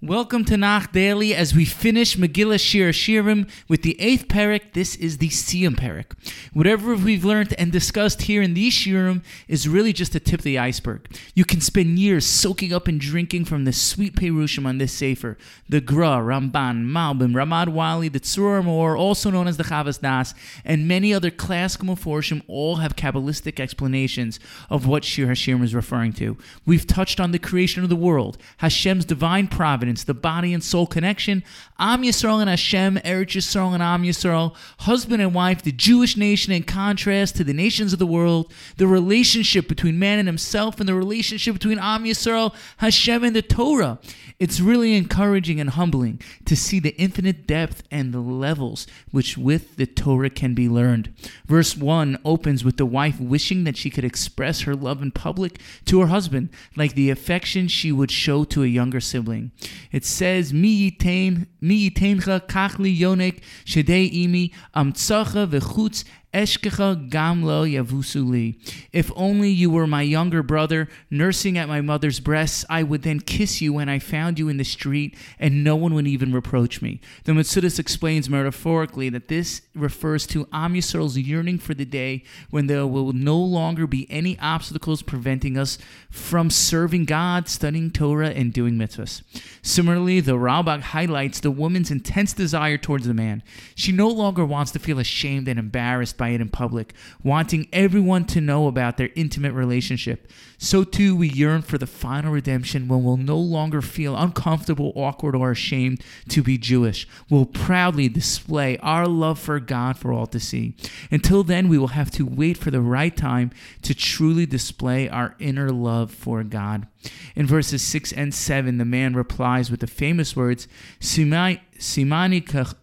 Welcome to Nach Daily as we finish Megillah Shir Shirim with the eighth parak. This is the Siyum parak. Whatever we've learned and discussed here in these Shirim is really just the tip of the iceberg. You can spend years soaking up and drinking from the sweet Perushim on this Sefer. The Gra, Ramban, Malbim, Ramad Wali, the Tzur Mor, also known as the Chavas Das, and many other classical Meforshim all have Kabbalistic explanations of what Shir Hashirim is referring to. We've touched on the creation of the world, Hashem's divine providence, the body and soul connection, Am Yisrael and Hashem, Eretz Yisrael and Am Yisrael, husband and wife, the Jewish nation in contrast to the nations of the world, the relationship between man and himself, and the relationship between Am Yisrael, Hashem, and the Torah. It's really encouraging and humbling to see the infinite depth and the levels which with the Torah can be learned. Verse 1 opens with the wife wishing that she could express her love in public to her husband, like the affection she would show to a younger sibling. It says, Mi yitain, mi yiteincha kachli yonek shedei imi amtsacha v'chutz Eshkecha gamlo yavusuli. If only you were my younger brother, nursing at my mother's breasts, I would then kiss you when I found you in the street, and no one would even reproach me. The Metzudas explains metaphorically that this refers to Am Yisrael's yearning for the day when there will no longer be any obstacles preventing us from serving God, studying Torah, and doing mitzvahs. Similarly, the Ralbag highlights the woman's intense desire towards the man. She no longer wants to feel ashamed and embarrassed by it in public, wanting everyone to know about their intimate relationship. So too we yearn for the final redemption when we'll no longer feel uncomfortable, awkward, or ashamed to be Jewish. We'll proudly display our love for God for all to see. Until then, we will have to wait for the right time to truly display our inner love for God. In verses 6 and 7, the man replies with the famous words, Simani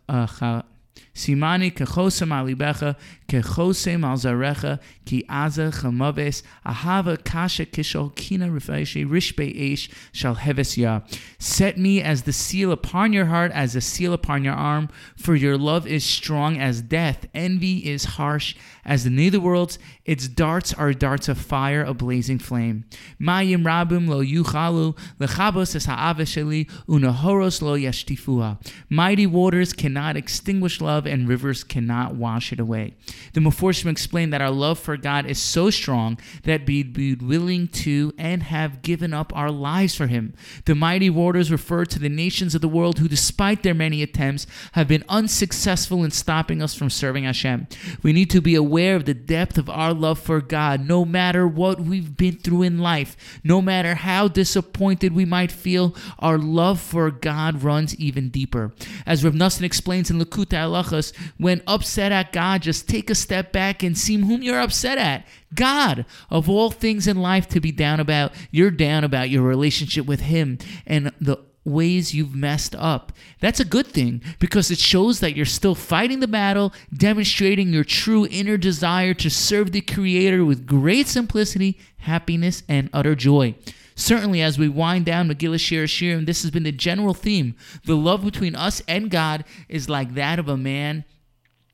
uh, Simani kechosem alibecha, kechosem al zarecha, ki aza chamaves, ahava kasha kishol kina rifaishi, rishbe eish, shal heves ya. Set me as the seal upon your heart, as a seal upon your arm, for your love is strong as death, envy is harsh as the nether worlds, its darts are darts of fire, a blazing flame. Mayim rabim lo yuchalu, lechabos es ha'avesheli, unahoros lo yashtifua. Mighty waters cannot extinguish love, and rivers cannot wash it away. The Meforshim explain that our love for God is so strong that we'd be willing to and have given up our lives for Him. The mighty waters refer to the nations of the world who, despite their many attempts, have been unsuccessful in stopping us from serving Hashem. We need to be aware of the depth of our love for God, no matter what we've been through in life, no matter how disappointed we might feel, our love for God runs even deeper. As Rav Nosson explains in Likutei When upset at God, just take a step back and see whom you're upset at. God, of all things in life to be down about, you're down about your relationship with Him and the ways you've messed up. That's a good thing because it shows that you're still fighting the battle, demonstrating your true inner desire to serve the Creator with great simplicity, happiness, and utter joy. Certainly, as we wind down Megillah Shir Shirim, this has been the general theme. The love between us and God is like that of a man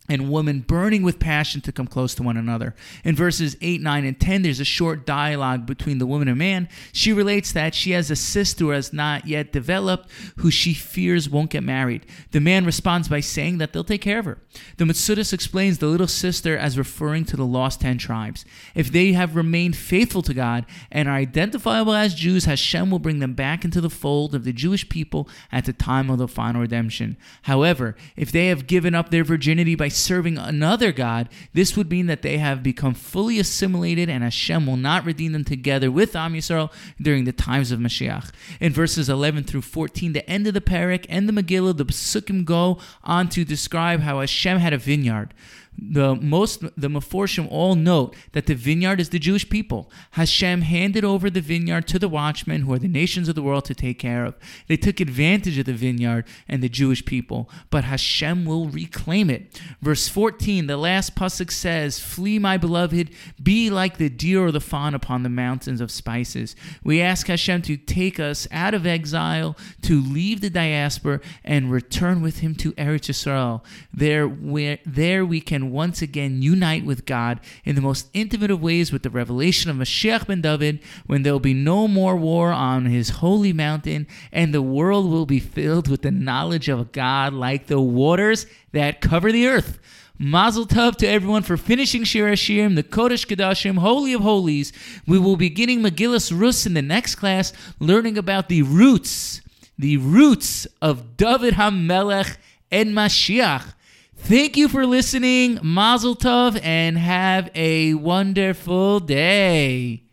and woman burning with passion to come close to one another. In verses 8, 9, and 10, there's a short dialogue between the woman and man. She relates that she has a sister who has not yet developed, who she fears won't get married. The man responds by saying that they'll take care of her. The Metzudas explains the little sister as referring to the lost 10 tribes. If they have remained faithful to God and are identifiable as Jews, Hashem will bring them back into the fold of the Jewish people at the time of the final redemption. However, if they have given up their virginity by serving another God, this would mean that they have become fully assimilated and Hashem will not redeem them together with Am Yisrael during the times of Mashiach. In verses 11 through 14, the end of the parak and the Megillah, the Psukim go on to describe how Hashem had a vineyard the most the Meforshim all note that the vineyard is the Jewish people. Hashem handed over the vineyard to the watchmen, who are the nations of the world, to take care of. They took advantage of the vineyard and the Jewish people, but Hashem will reclaim it. Verse 14, the last pasuk says, "Flee, my beloved, be like the deer or the fawn upon the mountains of spices." We ask Hashem to take us out of exile, to leave the diaspora, and return with Him to Eretz Yisrael. There, where there we can can once again unite with God in the most intimate of ways with the revelation of Mashiach ben David, when there will be no more war on his holy mountain, and the world will be filled with the knowledge of God like the waters that cover the earth. Mazel tov to everyone for finishing Shir Hashirim, the Kodesh Kodashim, Holy of Holies. We will be beginning Megillus Rus in the next class, learning about the roots, the roots of David HaMelech and Mashiach. Thank you for listening, Mazel Tov, and have a wonderful day.